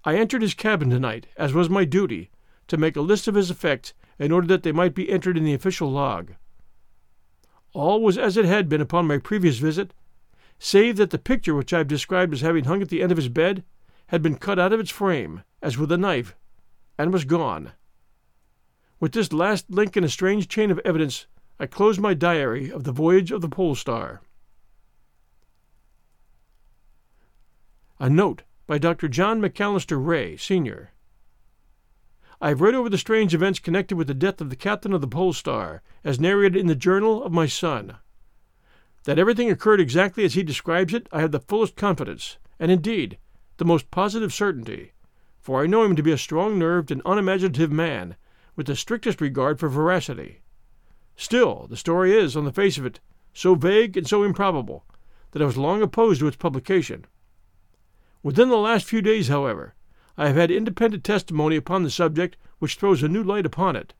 I entered his cabin tonight, as was my duty, to make a list of his effects in order that they might be entered in the official log. All was as it had been upon my previous visit, save that the picture which I have described as having hung at the end of his bed had been cut out of its frame, as with a knife, and was gone. With this last link in a strange chain of evidence, I close my diary of the voyage of the Pole Star. A note by Dr. John McAllister Ray, Sr. I have read over the strange events connected with the death of the captain of the Pole Star, as narrated in the journal of my son. That everything occurred exactly as he describes it, I have the fullest confidence, and indeed, the most positive certainty, for I know him to be a strong nerved and unimaginative man, with the strictest regard for veracity. Still, the story is, on the face of it, so vague and so improbable that I was long opposed to its publication. Within the last few days, however, I have had independent testimony upon the subject which throws a new light upon it.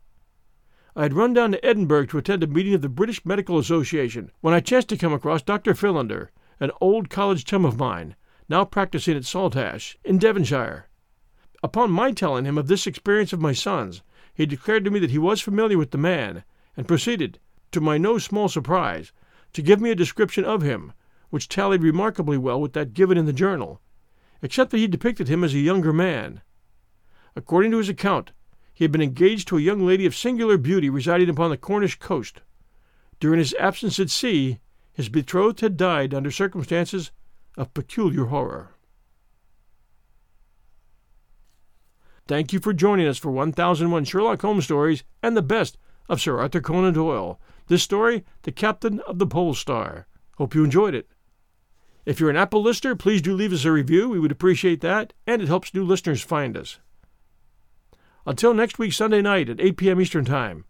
I had run down to Edinburgh to attend a meeting of the British Medical Association when I chanced to come across Dr. Philander, an old college chum of mine, now practicing at Saltash, in Devonshire. Upon my telling him of this experience of my son's, he declared to me that he was familiar with the man, and proceeded, to my no small surprise, to give me a description of him, which tallied remarkably well with that given in the journal, except that he depicted him as a younger man. According to his account, he had been engaged to a young lady of singular beauty residing upon the Cornish coast. During his absence at sea, his betrothed had died under circumstances of peculiar horror. Thank you for joining us for 1001 Sherlock Holmes stories and the best of Sir Arthur Conan Doyle. This story, The Captain of the Pole Star. Hope you enjoyed it. If you're an Apple listener, please do leave us a review. We would appreciate that, and it helps new listeners find us. Until next week, Sunday night at 8 p.m. Eastern Time,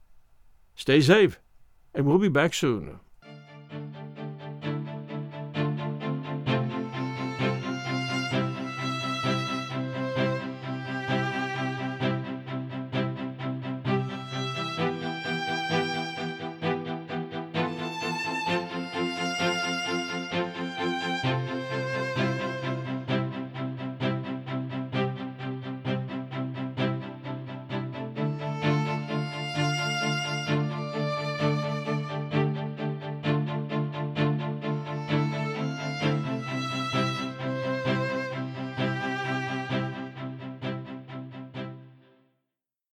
stay safe, and we'll be back soon.